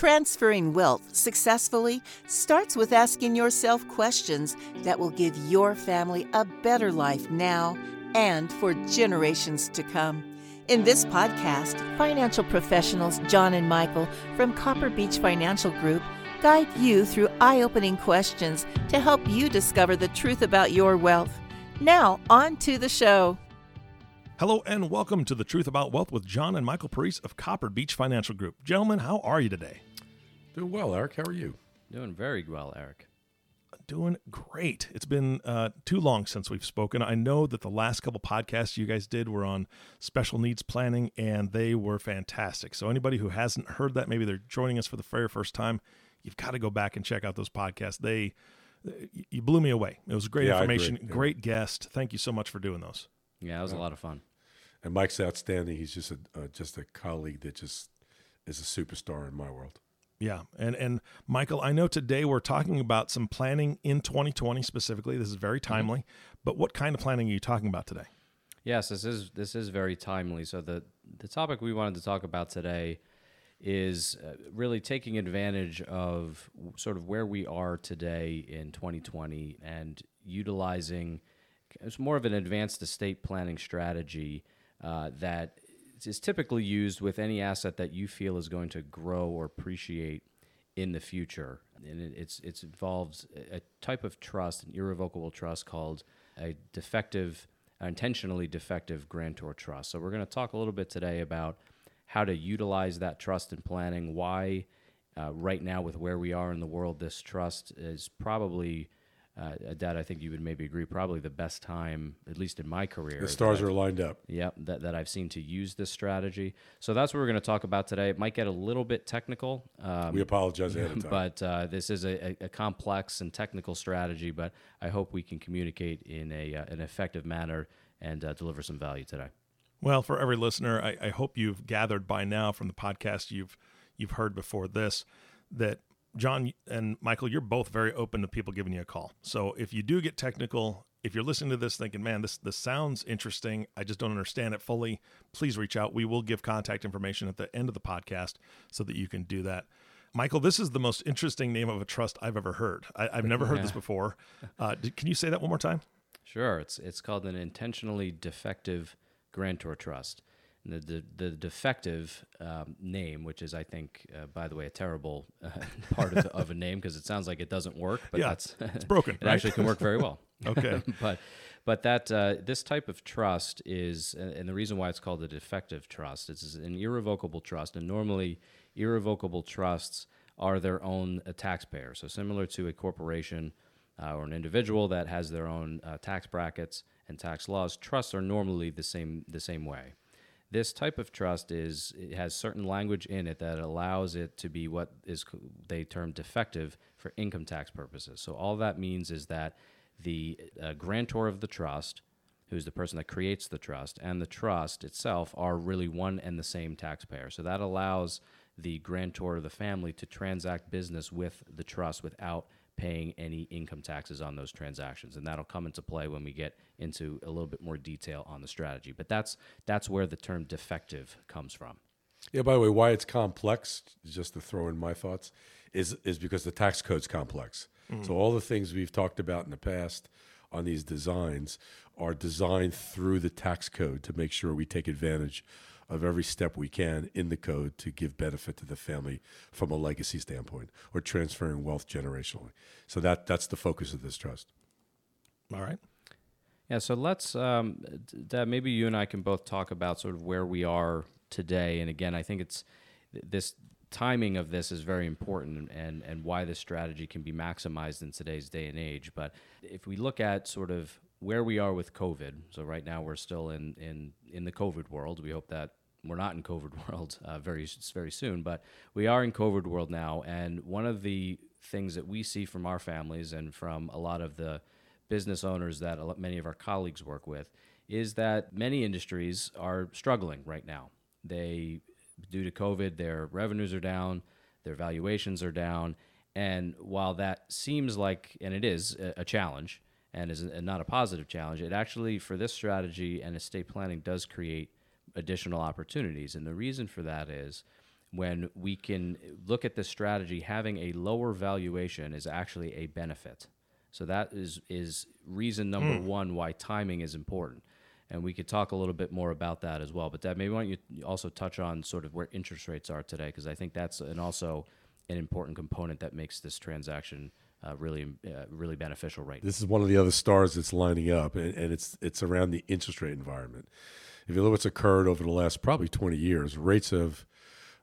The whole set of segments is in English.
Transferring wealth successfully starts with asking yourself questions that will give your family a better life now and for generations to come. In this podcast, financial professionals John and Michael from Copper Beech Financial Group guide you through eye opening questions to help you discover the truth about your wealth. Now, on to the show. Hello and welcome to the Truth About Wealth with John and Michael Parise of Copper Beech Financial Group. Gentlemen, how are you today? Doing well, Eric. How are you? Doing very well, Eric. Doing great. It's been uh, too long since we've spoken. I know that the last couple podcasts you guys did were on special needs planning, and they were fantastic. So, anybody who hasn't heard that, maybe they're joining us for the very first time, you've got to go back and check out those podcasts. They you blew me away. It was great Yeah, information. Yeah. great guest. Thank you so much for doing those. Yeah, it was a lot of fun. And Mike's outstanding. He's just a uh, just a colleague that just is a superstar in my world. Yeah, and and Michael, I know today we're talking about some planning in 2020 specifically. This is very timely. But what kind of planning are you talking about today? Yes, this is this is very timely. So the the topic we wanted to talk about today is uh, really taking advantage of sort of where we are today in 2020 and utilizing it's more of an advanced estate planning strategy uh, that is typically used with any asset that you feel is going to grow or appreciate in the future. And it, it's it's involves a type of trust, an irrevocable trust called a defective, intentionally defective grantor trust. So we're going to talk a little bit today about how to utilize that trust in planning. Why, uh, right now, with where we are in the world, this trust is probably. Uh, Dad, I think you would maybe agree, probably the best time, at least in my career. The stars are lined up. Yep, that, that I've seen to use this strategy. So that's what we're going to talk about today. It might get a little bit technical. Um, We apologize ahead of time. but uh, this is a, a, a complex and technical strategy, but I hope we can communicate in a, uh, an effective manner and uh, deliver some value today. Well, for every listener, I, I hope you've gathered by now from the podcast you've you've heard before this that John and Michael, you're both very open to people giving you a call. So if you do get technical, if you're listening to this thinking, man, this this sounds interesting, I just don't understand it fully, please reach out. We will give contact information at the end of the podcast so that you can do that. Michael, this is the most interesting name of a trust I've ever heard. I, I've never heard this before. Uh, d- can you say that one more time? Sure, it's it's called an intentionally defective grantor trust. The, the, the defective um, name, which is, I think, uh, by the way, a terrible uh, part of, of a name because it sounds like it doesn't work, but Yeah, that's it's broken, it right? actually can work very well. Okay. but but that uh, this type of trust is, and and the reason why it's called a defective trust, is an irrevocable trust, and normally irrevocable trusts are their own uh, taxpayer. So similar to a corporation uh, or an individual that has their own uh, tax brackets and tax laws, trusts are normally the same the same way. This type of trust is it has certain language in it that allows it to be what is they term defective for income tax purposes. So all that means is that the uh, grantor of the trust, who's the person that creates the trust, and the trust itself are really one and the same taxpayer. So that allows the grantor of the family to transact business with the trust without paying any income taxes on those transactions and that'll come into play when we get into a little bit more detail on the strategy but that's that's where the term defective comes from Yeah. By the way, why it's complex, just to throw in my thoughts, is is because the tax code's complex. Mm. So all the things we've talked about in the past on these designs are designed through the tax code to make sure we take advantage of every step we can in the code to give benefit to the family from a legacy standpoint or transferring wealth generationally. So that that's the focus of this trust. All right. Yeah, so let's, um, Dad, maybe you and I can both talk about sort of where we are today. And again, I think it's this timing of this is very important and, and why this strategy can be maximized in today's day and age. But if we look at sort of where we are with COVID, so right now we're still in, in, in the COVID world. We hope that we're not in COVID world uh, very very soon, but we are in COVID world now. And one of the things that we see from our families and from a lot of the business owners that many of our colleagues work with is that many industries are struggling right now. They, due to COVID, their revenues are down, their valuations are down, and while that seems like, and it is a, challenge, and is not a positive challenge, it actually for this strategy and estate planning does create additional opportunities. And the reason for that is when we can look at this strategy, having a lower valuation is actually a benefit. So that is is reason number Hmm. one why timing is important. And we could talk a little bit more about that as well. But Dad, maybe why don't you also touch on sort of where interest rates are today, because I think that's and also an important component that makes this transaction uh, really uh, really beneficial right now. This is one of the other stars that's lining up, and, and it's it's around the interest rate environment. If you look what's occurred over the last probably 20 years, rates have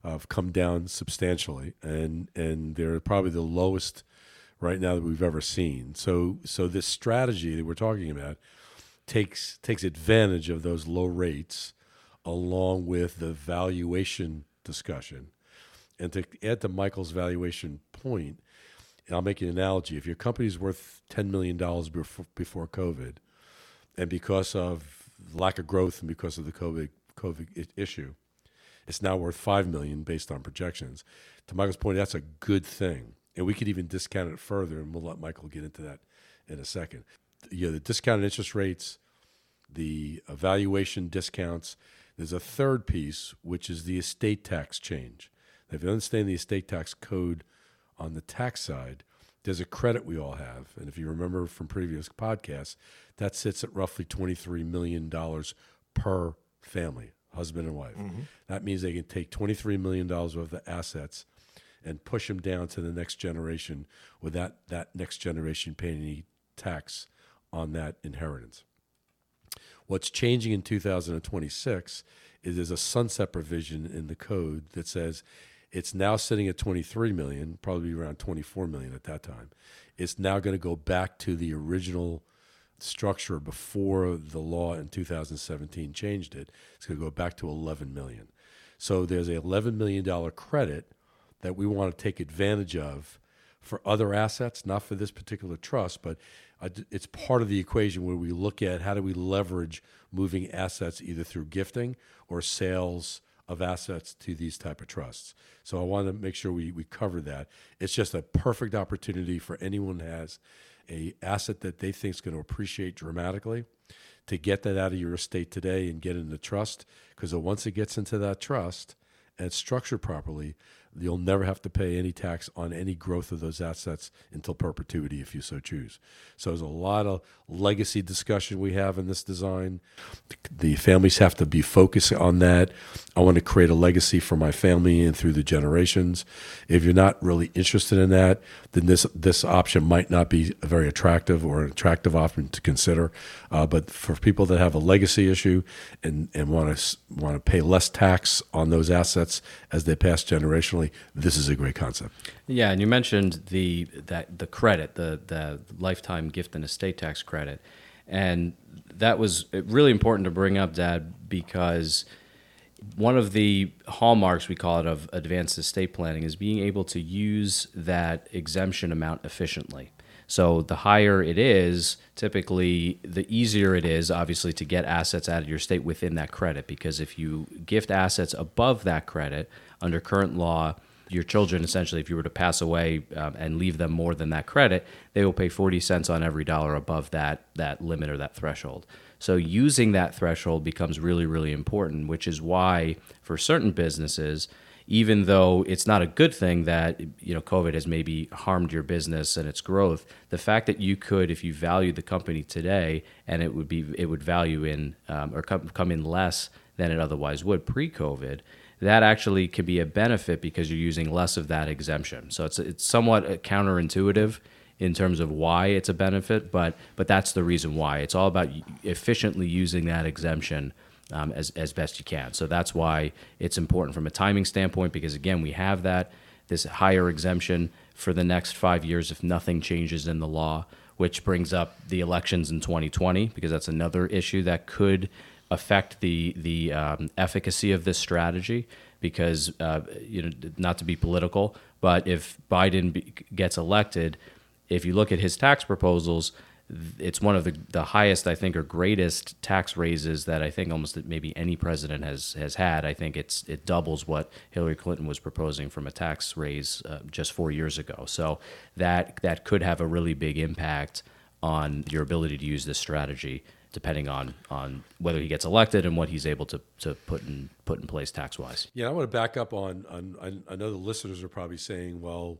have come down substantially, and and they're probably the lowest right now that we've ever seen. So so this strategy that we're talking about takes takes advantage of those low rates, along with the valuation discussion, and to add to Michael's valuation point, and I'll make an analogy. If your company's worth $10 million before, before COVID, and because of lack of growth and because of the COVID, COVID issue, it's now worth 5 million based on projections. To Michael's point, that's a good thing. And we could even discount it further, and we'll let Michael get into that in a second. You know, the discounted interest rates, the evaluation discounts. There's a third piece, which is the estate tax change. Now, If you understand the estate tax code on the tax side, there's a credit we all have. And if you remember from previous podcasts, that sits at roughly $23 million per family, husband and wife. Mm-hmm. That means they can take $23 million worth of assets and push them down to the next generation without that next generation paying any tax on that inheritance. What's changing in 2026 is there's a sunset provision in the code that says it's now sitting at 23 million, probably around 24 million at that time. It's now going to go back to the original structure before the law in 2017 changed it. It's going to go back to 11 million. So there's a 11 million dollar credit that we want to take advantage of for other assets, not for this particular trust, but it's part of the equation where we look at how do we leverage moving assets either through gifting or sales of assets to these type of trusts. So I want to make sure we, we cover that. It's just a perfect opportunity for anyone who has a asset that they think is going to appreciate dramatically to get that out of your estate today and get into trust because once it gets into that trust and it's structured properly, you'll never have to pay any tax on any growth of those assets until perpetuity if you so choose. So there's a lot of legacy discussion we have in this design. The families have to be focused on that. I want to create a legacy for my family and through the generations. If you're not really interested in that, then this this option might not be a very attractive or an attractive option to consider. Uh, but for people that have a legacy issue and, and want to want to pay less tax on those assets as they pass generationally, this is a great concept. Yeah, and you mentioned the that the credit, the the lifetime gift and estate tax credit, and that was really important to bring up, Dad, because one of the hallmarks we call it of advanced estate planning is being able to use that exemption amount efficiently. So the higher it is, typically the easier it is, obviously, to get assets out of your state within that credit. Because if you gift assets above that credit under current law, your children essentially, if you were to pass away um, and leave them more than that credit, they will pay 40 cents on every dollar above that that limit or that threshold. So using that threshold becomes really, really important, which is why for certain businesses, even though it's not a good thing that you know COVID has maybe harmed your business and its growth, the fact that you could, if you valued the company today, and it would be it would value in um, or come, come in less than it otherwise would pre-COVID, that actually could be a benefit because you're using less of that exemption. So it's it's somewhat counterintuitive in terms of why it's a benefit, but but that's the reason why. It's all about efficiently using that exemption um, as as best you can. So that's why it's important from a timing standpoint because again we have that this higher exemption for the next five years if nothing changes in the law, which brings up the elections in 2020 because that's another issue that could affect the the um, efficacy of this strategy because uh, you know not to be political, but if Biden be, gets elected, if you look at his tax proposals, it's one of the, the highest I think or greatest tax raises that I think almost maybe any president has has had. I think it's it doubles what Hillary Clinton was proposing from a tax raise uh, just four years ago. So that that could have a really big impact on your ability to use this strategy, depending on on whether he gets elected and what he's able to to put in put in place tax wise. Yeah, I want to back up on, on, on. I know the listeners are probably saying, "Well,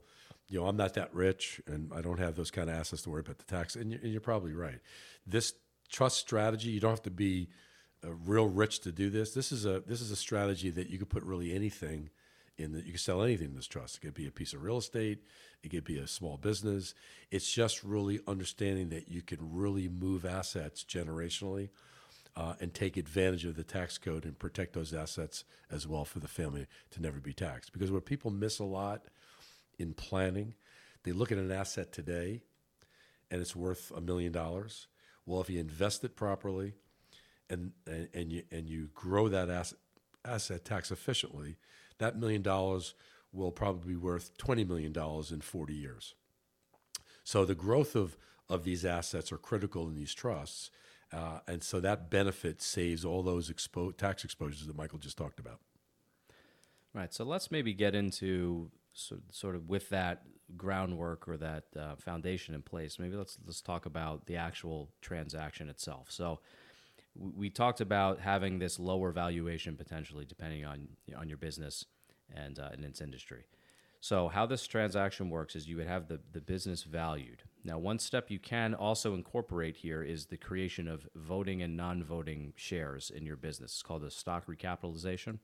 you know, I'm not that rich, and I don't have those kind of assets to worry about the tax." And you're, and you're probably right. This trust strategy, you don't have to be uh, real rich to do this. This is a this is a strategy that you could put really anything in that you can sell anything in this trust. It could be a piece of real estate, it could be a small business. It's just really understanding that you can really move assets generationally uh, and take advantage of the tax code and protect those assets as well for the family to never be taxed. Because what people miss a lot in planning, they look at an asset today and it's worth a million dollars. Well, if you invest it properly and, and, and you, and you grow that asset, asset tax efficiently, that million dollars will probably be worth $20 million in 40 years. So the growth of, of these assets are critical in these trusts. Uh, and so that benefit saves all those expo- tax exposures that Michael just talked about. Right. So let's maybe get into so, sort of with that groundwork or that uh, foundation in place. Maybe let's let's talk about the actual transaction itself. So we talked about having this lower valuation potentially depending on on your business and uh, in its industry. So how this transaction works is you would have the, the business valued. Now, one step you can also incorporate here is the creation of voting and non-voting shares in your business. It's called a stock recapitalization.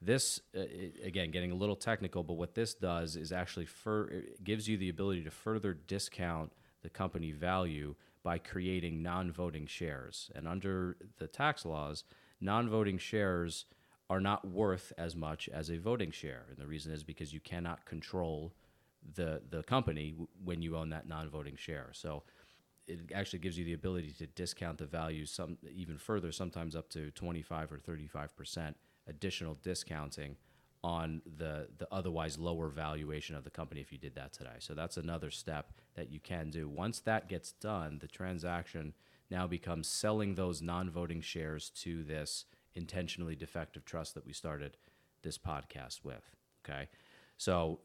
This, uh, again, getting a little technical, but what this does is actually fur- gives you the ability to further discount the company value by creating non voting shares. And under the tax laws, non voting shares are not worth as much as a voting share. And the reason is because you cannot control the, the company when you own that non voting share. So it actually gives you the ability to discount the value some even further, sometimes up to 25 or 35 percent additional discounting on the the otherwise lower valuation of the company if you did that today. So that's another step that you can do. Once that gets done, the transaction now becomes selling those non-voting shares to this intentionally defective trust that we started this podcast with. Okay, so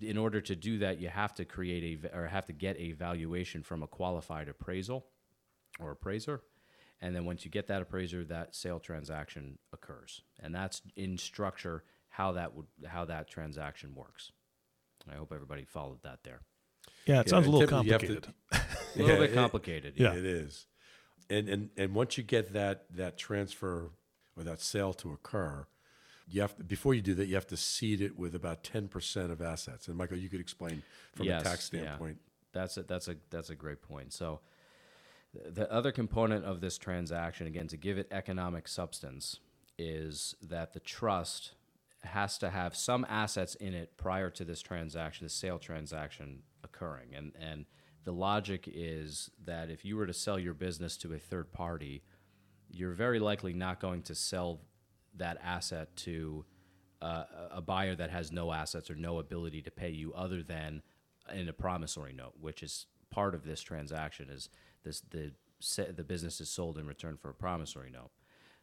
in order to do that, you have to create a or have to get a valuation from a qualified appraisal or appraiser. And then once you get that appraiser, that sale transaction occurs, and that's in structure how that would how that transaction works. I hope everybody followed that there. Yeah, it Yeah, sounds a little typically you have to- complicated. A little Yeah, bit it- complicated. Yeah. It is. And, and and once you get that that transfer or that sale to occur, you have to, before you do that, you have to seed it with about ten percent of assets. And Michael, you could explain from Yes, a tax yeah. standpoint. That's a, that's a that's a great point. So the other component of this transaction, again, to give it economic substance, is that the trust has to have some assets in it prior to this transaction, the sale transaction occurring. And and the logic is that if you were to sell your business to a third party, you're very likely not going to sell that asset to uh, a buyer that has no assets or no ability to pay you other than in a promissory note, which is part of this transaction. Is this the the business is sold in return for a promissory note?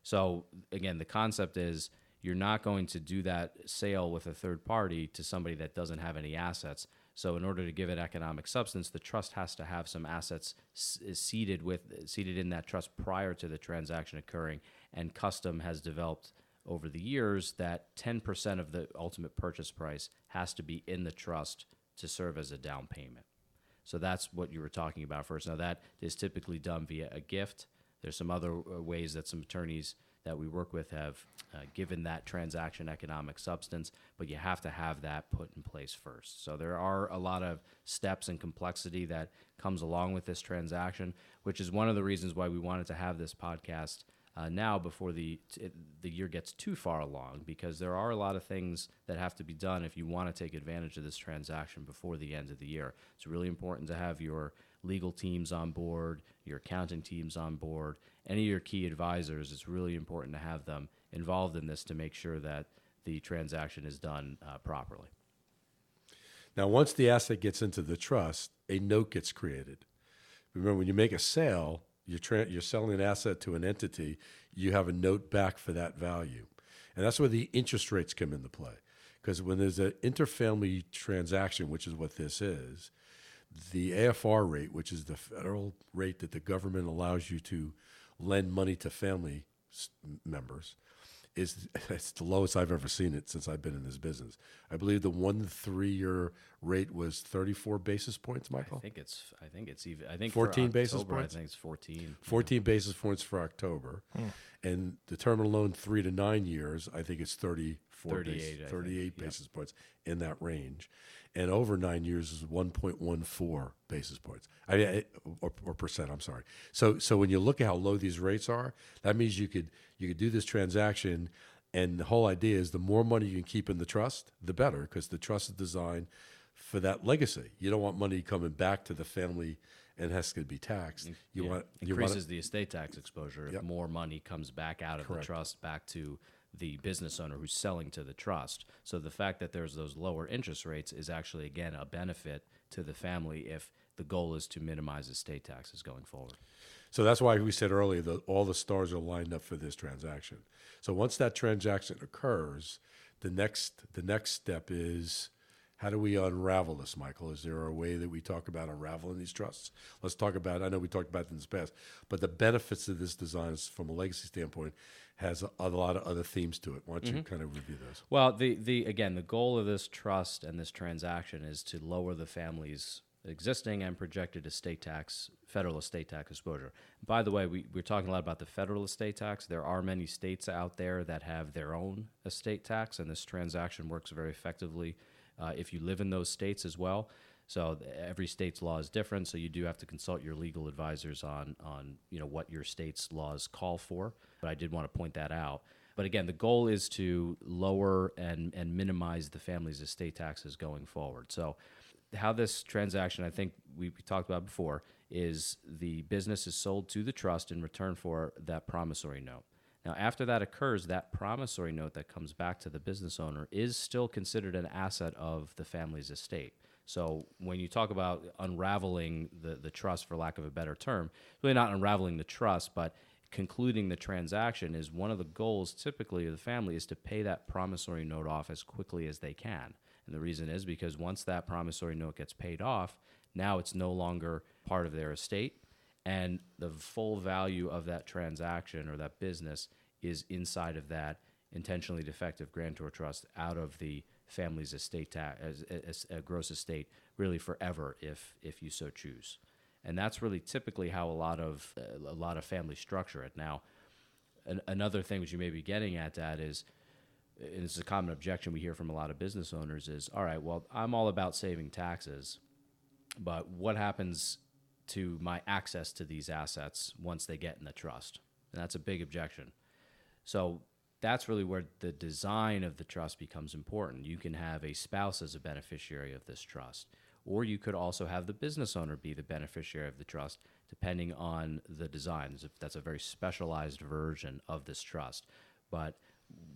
So again, the concept is you're not going to do that sale with a third party to somebody that doesn't have any assets. So in order to give it economic substance, the trust has to have some assets s- seeded with seeded in that trust prior to the transaction occurring. And custom has developed over the years that 10% of the ultimate purchase price has to be in the trust to serve as a down payment. So that's what you were talking about first. Now that is typically done via a gift. There's some other uh, ways that some attorneys that we work with have uh, given that transaction economic substance, but you have to have that put in place first. So there are a lot of steps and complexity that comes along with this transaction, which is one of the reasons why we wanted to have this podcast uh, now before the the year gets too far along because there are a lot of things that have to be done if you want to take advantage of this transaction before the end of the year. It's really important to have your legal teams on board, your accounting teams on board, any of your key advisors. It's really important to have them involved in this to make sure that the transaction is done uh, properly. Now, once the asset gets into the trust, a note gets created. Remember, when you make a sale, you're, tra- you're selling an asset to an entity, you have a note back for that value. And that's where the interest rates come into play. Because when there's an interfamily transaction, which is what this is, The AFR rate, which is the federal rate that the government allows you to lend money to family members, is it's the lowest I've ever seen it since I've been in this business. I believe the one three year rate was 34 basis points, Michael. I think it's. I think it's even. I think for 14 basis points? I think it's fourteen. 14 basis points for October. Hmm. And the terminal loan three to nine years, I think it's 34 38, I basis, think. 38 Yep. basis points in that range. And over nine years is 1.14 basis points. I mean, or, or percent, I'm sorry. So so when you look at how low these rates are, that means you could you could do this transaction and the whole idea is the more money you can keep in the trust, the better, because the trust is designed for that legacy. You don't want money coming back to the family and has to be taxed. You Yeah. want you want increases the estate tax exposure if more money comes back out of the trust back to the business owner who's selling to the trust. So the fact that there's those lower interest rates is actually again a benefit to the family if the goal is to minimize estate taxes going forward. So that's why we said earlier that all the stars are lined up for this transaction. So once that transaction occurs, the next the next step is how do we unravel this, Michael? Is there a way that we talk about unraveling these trusts? Let's talk about. I know we talked about it in the past, but the benefits of this design, is, from a legacy standpoint, has a, a lot of other themes to it. Why don't you kind of review those? Well, the the again, the goal of this trust and this transaction is to lower the family's existing and projected estate tax, federal estate tax exposure. By the way, we, we're talking a lot about the federal estate tax. There are many states out there that have their own estate tax, and this transaction works very effectively uh, if you live in those states as well. So every state's law is different, so you do have to consult your legal advisors on on you know what your state's laws call for. But I did want to point that out. But again, the goal is to lower and and minimize the family's estate taxes going forward. So how this transaction, I think we we talked about before, is the business is sold to the trust in return for that promissory note. Now, after that occurs, that promissory note that comes back to the business owner is still considered an asset of the family's estate. So when you talk about unraveling the, the trust, for lack of a better term, really not unraveling the trust, but concluding the transaction is one of the goals typically of the family is to pay that promissory note off as quickly as they can. And the reason is because once that promissory note gets paid off, now it's no longer part of their estate and the full value of that transaction or that business is inside of that intentionally defective grantor trust out of the family's estate tax as, as a gross estate really forever if if you so choose and that's really typically how a lot of a lot of families structure it now an, another thing which you may be getting at that is and it's a common objection we hear from a lot of business owners is all right well i'm all about saving taxes but what happens to my access to these assets once they get in the trust? And that's a big objection. So that's really where the design of the trust becomes important. You can have a spouse as a beneficiary of this trust, or you could also have the business owner be the beneficiary of the trust, depending on the design. That's a very specialized version of this trust. But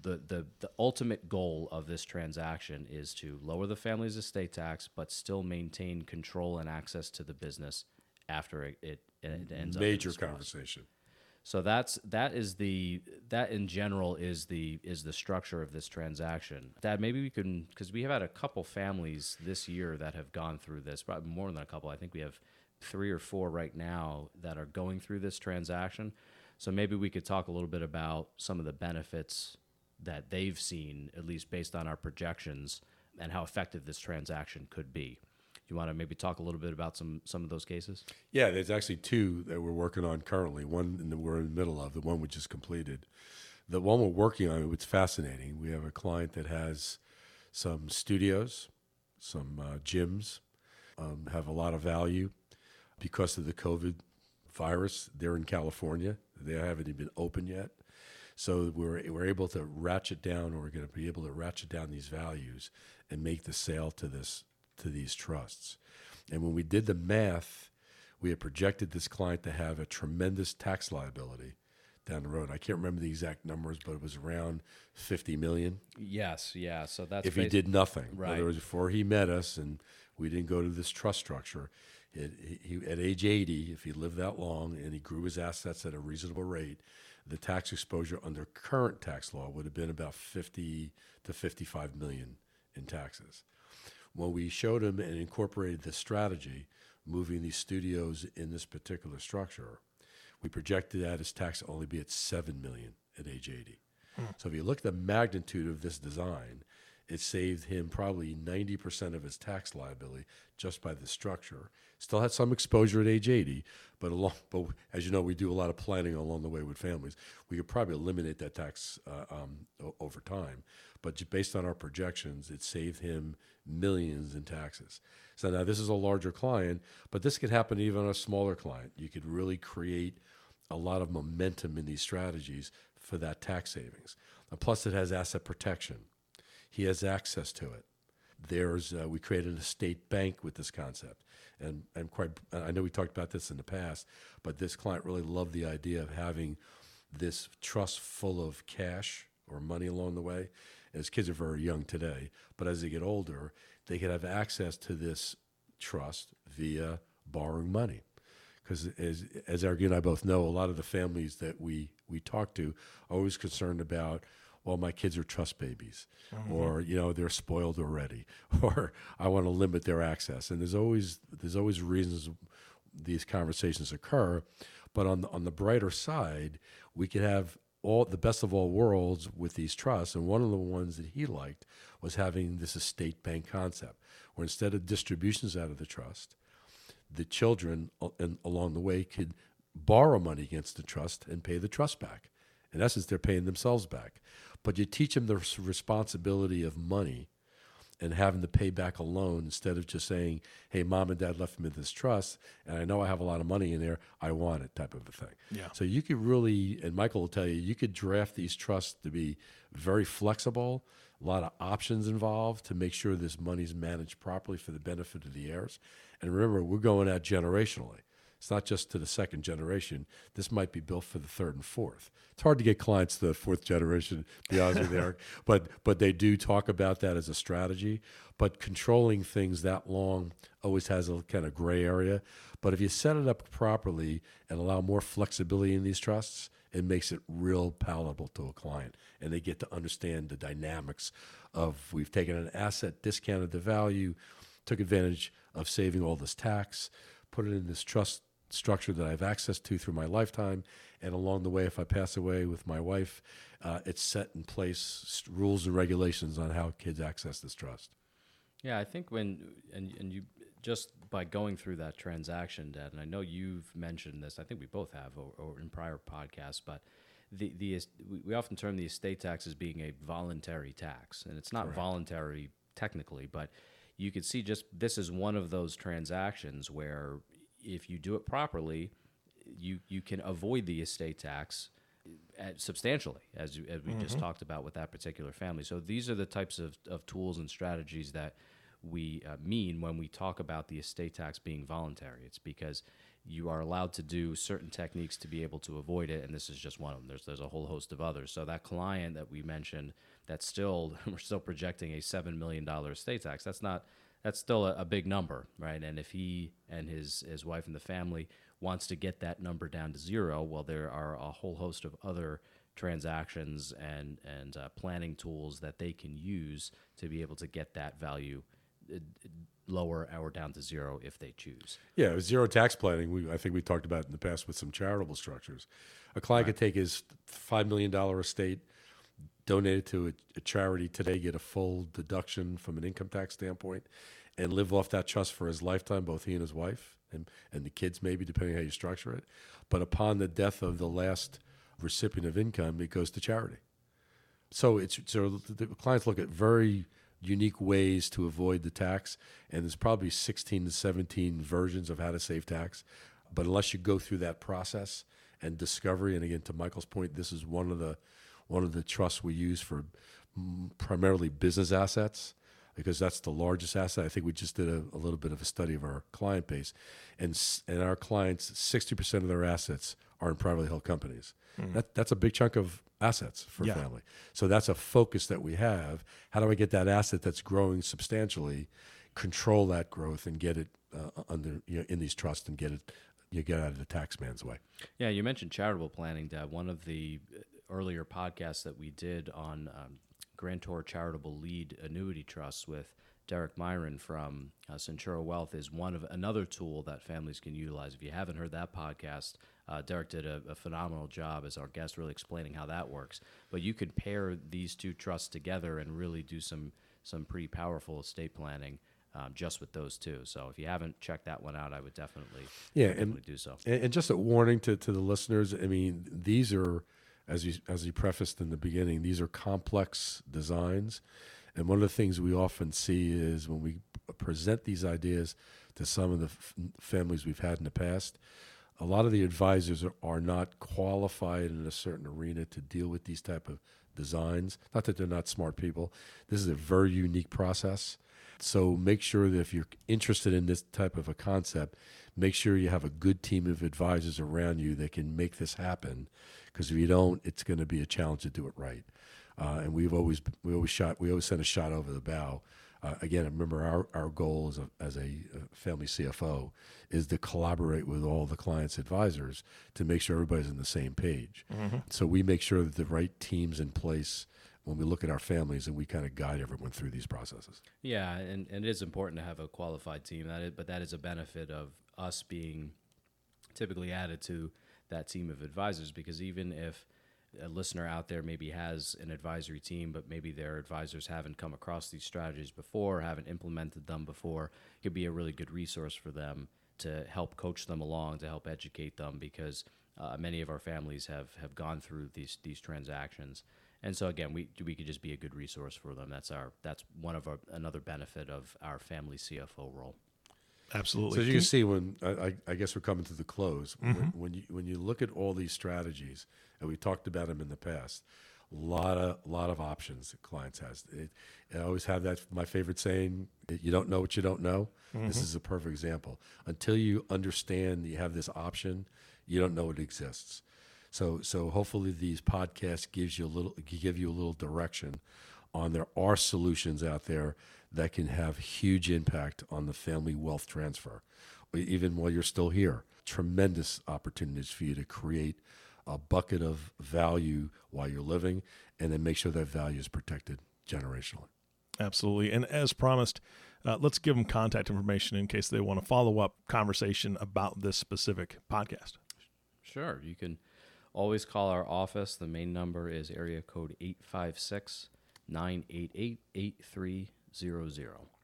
the, the, the ultimate goal of this transaction is to lower the family's estate tax, but still maintain control and access to the business after it, it, it ends up Major conversation. trust. So that's that is the that in general is the is the structure of this transaction. Dad, maybe we can because we have had a couple families this year that have gone through this, probably more than a couple. I think we have three or four right now that are going through this transaction. So maybe we could talk a little bit about some of the benefits that they've seen, at least based on our projections, and how effective this transaction could be. You want to maybe talk a little bit about some some of those cases? Yeah, there's actually two that we're working on currently. One the, we're in the middle of, the one we just completed. The one we're working on, it's fascinating. We have a client that has some studios, some uh, gyms, um, have a lot of value because of the COVID virus. They're in California. They haven't even been open yet. So we're, we're able to ratchet down, or we're going to be able to ratchet down these values and make the sale to this to these trusts. And when we did the math, we had projected this client to have a tremendous tax liability down the road. I can't remember the exact numbers, but it was around 50 million Yes, yeah. So that's if he did nothing. In Right. other words, before he met us and we didn't go to this trust structure, it, he- at age 80, if he lived that long and he grew his assets at a reasonable rate, the tax exposure under current tax law would have been about 50 to 55 million in taxes. When we showed him and incorporated this strategy, moving these studios in this particular structure, we projected that his tax only be at seven million at age 80. Hmm. So if you look at the magnitude of this design, it saved him probably 90% of his tax liability just by the structure. Still had some exposure at age 80, but along, but as you know, we do a lot of planning along the way with families. We could probably eliminate that tax uh, um, o- over time, but based on our projections, it saved him millions in taxes. So now this is a larger client, but this could happen even on a smaller client. You could really create a lot of momentum in these strategies for that tax savings. And plus, it has asset protection. He has access to it. There's uh, we created a state bank with this concept, and and quite I know we talked about this in the past, but this client really loved the idea of having this trust full of cash or money along the way. His kids are very young today, but as they get older, they could have access to this trust via borrowing money because as as Eric and I both know, a lot of the families that we we talk to are always concerned about. Well, my kids are trust babies, mm-hmm. or you know they're spoiled already, or I want to limit their access. And there's always there's always reasons these conversations occur. But on the, on the brighter side, we could have all the best of all worlds with these trusts. And one of the ones that he liked was having this estate bank concept, where instead of distributions out of the trust, the children al- and along the way could borrow money against the trust and pay the trust back. In essence, they're paying themselves back. But you teach them the responsibility of money and having to pay back a loan instead of just saying, "Hey, mom and dad left me this trust, and I know I have a lot of money in there. I want it," type of a thing. Yeah. So you could really, and Michael will tell you, you could draft these trusts to be very flexible. A lot of options involved to make sure this money's managed properly for the benefit of the heirs. And remember, we're going out generationally. It's not just to the second generation. This might be built for the third and fourth. It's hard to get clients to the fourth generation, be honest with you, Eric. But but they do talk about that as a strategy. But controlling things that long always has a kind of gray area. But if you set it up properly and allow more flexibility in these trusts, it makes it real palatable to a client and they get to understand the dynamics of we've taken an asset discounted the value took advantage of saving all this tax put it in this trust structure that i have access to through my lifetime. And along the way if i pass away with my wife uh, it's set in place rules and regulations on how kids access this trust. Yeah, I think when and and you just by going through that transaction, Dad, and I know you've mentioned this. I think we both have, or, or in prior podcasts, but the the we, we often term the estate tax as being a voluntary tax, and it's not voluntary technically, but you could see just this is one of those transactions where if you do it properly, you you can avoid the estate tax uh, substantially, as you, as we just talked about with that particular family. So these are the types of, of tools and strategies that we uh, mean when we talk about the estate tax being voluntary. It's because you are allowed to do certain techniques to be able to avoid it, and this is just one of them. There's there's a whole host of others. So that client that we mentioned, that's still we're still projecting a seven million dollar estate tax. That's not that's still a, a big number, right? And if he and his his wife and the family wants to get that number down to zero, well, there are a whole host of other transactions and and uh, planning tools that they can use to be able to get that value uh, lower or down to zero if they choose. Yeah, zero tax planning. We, I think we talked about in the past with some charitable structures. A client could take his five million dollar estate, donate it to a, a charity today, get a full deduction from an income tax standpoint, and live off that trust for his lifetime, both he and his wife, and and the kids maybe depending how you structure it. But upon the death of the last recipient of income, it goes to charity. So it's so the clients look at very unique ways to avoid the tax, and there's probably 16 to 17 versions of how to save tax. But unless you go through that process and discovery, and again to Michael's point, this is one of the one of the trusts we use for mm, primarily business assets because that's the largest asset. I think we just did a, a little bit of a study of our client base, and and our clients, 60% of their assets are in privately held companies. That, that's a big chunk of assets for Yeah. family. So that's a focus that we have. How do I get that asset that's growing substantially, control that growth, and get it uh, under you know, in these trusts and get it you get out of the tax man's way. Yeah, you mentioned charitable planning, Dad. One of the earlier podcast that we did on um, Grantor Charitable Lead Annuity Trusts with Derek Myron from uh, Centura Wealth is one of another tool that families can utilize. If you haven't heard that podcast, uh, Derek did a, a, phenomenal job as our guest, really explaining how that works. But you could pair these two trusts together and really do some some pretty powerful estate planning. Um, just with those two. So if you haven't checked that one out, I would definitely yeah definitely and do so. And, and just a warning to, to the listeners. I mean, these are as you as you prefaced in the beginning, these are complex designs, and one of the things we often see is when we present these ideas to some of the f- families we've had in the past, a lot of the advisors are, are not qualified in a certain arena to deal with these type of designs. Not that they're not smart people. This is a very unique process. So make sure that if you're interested in this type of a concept, make sure you have a good team of advisors around you that can make this happen. Because if you don't, it's going to be a challenge to do it right. Uh, and we've always we always shot we always send a shot over the bow. Uh, again, remember our, our goal as a, as a family CFO is to collaborate with all the clients' advisors to make sure everybody's on the same page. Mm-hmm. So we make sure that the right teams in place when we look at our families and we kind of guide everyone through these processes. Yeah, and, and it is important to have a qualified team. That is, but that is a benefit of us being typically added to that team of advisors because even if a listener out there maybe has an advisory team, but maybe their advisors haven't come across these strategies before, haven't implemented them before, could be a really good resource for them to help coach them along, to help educate them because uh, many of our families have, have gone through these these transactions and so again, we we could just be a good resource for them. That's our that's one of our another benefit of our family CFO role. Absolutely. So as you can see, when I, I guess we're coming to the close, mm-hmm. when, when, you when you look at all these strategies, and we talked about them in the past, a lot of lot of options that clients has. It, I always have that my favorite saying: "You don't know what you don't know." Mm-hmm. This is a perfect example. Until you understand you have this option, you don't know it exists. So so hopefully these podcasts gives you a little give you a little direction on there are solutions out there that can have huge impact on the family wealth transfer. Even while you're still here, tremendous opportunities for you to create a bucket of value while you're living and then make sure that value is protected generationally. Absolutely. And as promised, uh, let's give them contact information in case they want to follow up conversation about this specific podcast. Sure. You can Always call our office. The main number is area code 856 988 8300.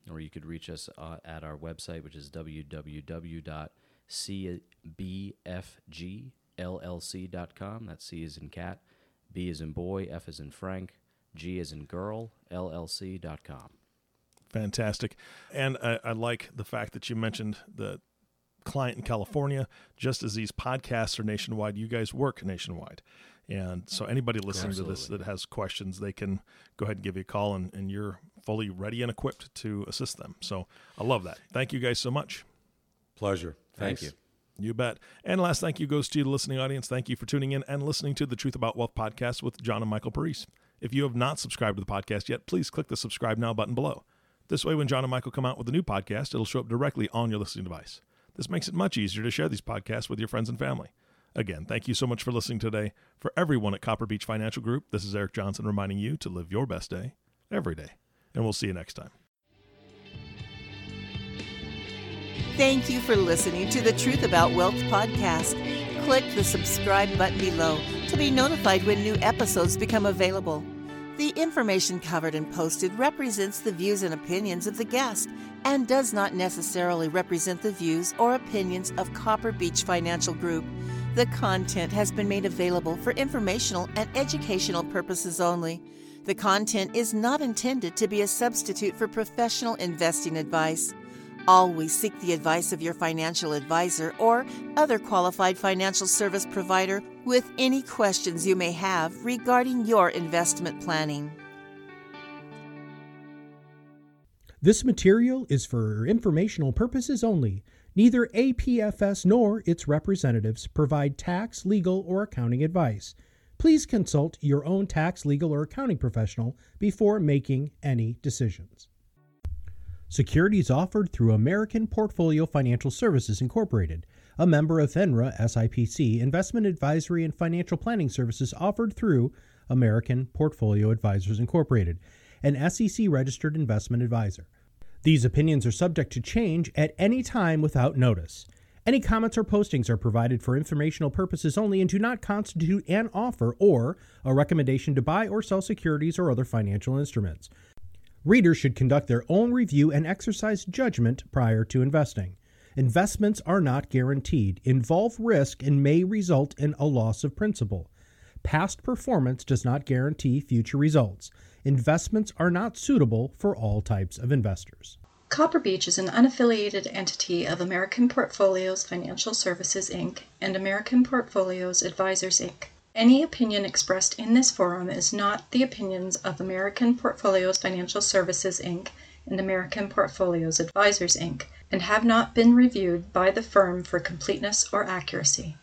Or you could reach us uh, at our website, which is www.cbfgllc.com. That C is in cat, B is in boy, F is in Frank, G is in girl, LLC.com. Fantastic. And I, I like the fact that you mentioned the client in California, just as these podcasts are nationwide, you guys work nationwide. And so anybody listening Absolutely. to this that has questions, they can go ahead and give you a call and, and you're fully ready and equipped to assist them. So I love that. Thank you guys so much. Pleasure. Thanks. Thank you. You bet. And last thank you goes to the listening audience. Thank you for tuning in and listening to the Truth About Wealth podcast with John and Michael Parise. If you have not subscribed to the podcast yet, please click the subscribe now button below. This way, when John and Michael come out with a new podcast, it'll show up directly on your listening device. This makes it much easier to share these podcasts with your friends and family. Again, thank you so much for listening today. For everyone at Copper Beech Financial Group, this is Eric Johnson reminding you to live your best day every day. And we'll see you next time. Thank you for listening to the Truth About Wealth podcast. Click the subscribe button below to be notified when new episodes become available. The information covered and posted represents the views and opinions of the guest and does not necessarily represent the views or opinions of Copper Beech Financial Group. The content has been made available for informational and educational purposes only. The content is not intended to be a substitute for professional investing advice. Always seek the advice of your financial advisor or other qualified financial service provider with any questions you may have regarding your investment planning. This material is for informational purposes only. Neither APFS nor its representatives provide tax, legal, or accounting advice. Please consult your own tax, legal, or accounting professional before making any decisions. Securities offered through American Portfolio Financial Services Incorporated, a member of FINRA SIPC, investment advisory and financial planning services offered through American Portfolio Advisors Incorporated, an SEC registered investment advisor. These opinions are subject to change at any time without notice. Any comments or postings are provided for informational purposes only and do not constitute an offer or a recommendation to buy or sell securities or other financial instruments. Readers should conduct their own review and exercise judgment prior to investing. Investments are not guaranteed, involve risk, and may result in a loss of principal. Past performance does not guarantee future results. Investments are not suitable for all types of investors. Copper Beech is an unaffiliated entity of American Portfolios Financial Services, Inc. and American Portfolios Advisors, Inc. Any opinion expressed in this forum is not the opinions of American Portfolios Financial Services, Inc. and American Portfolios Advisors, Inc., and have not been reviewed by the firm for completeness or accuracy.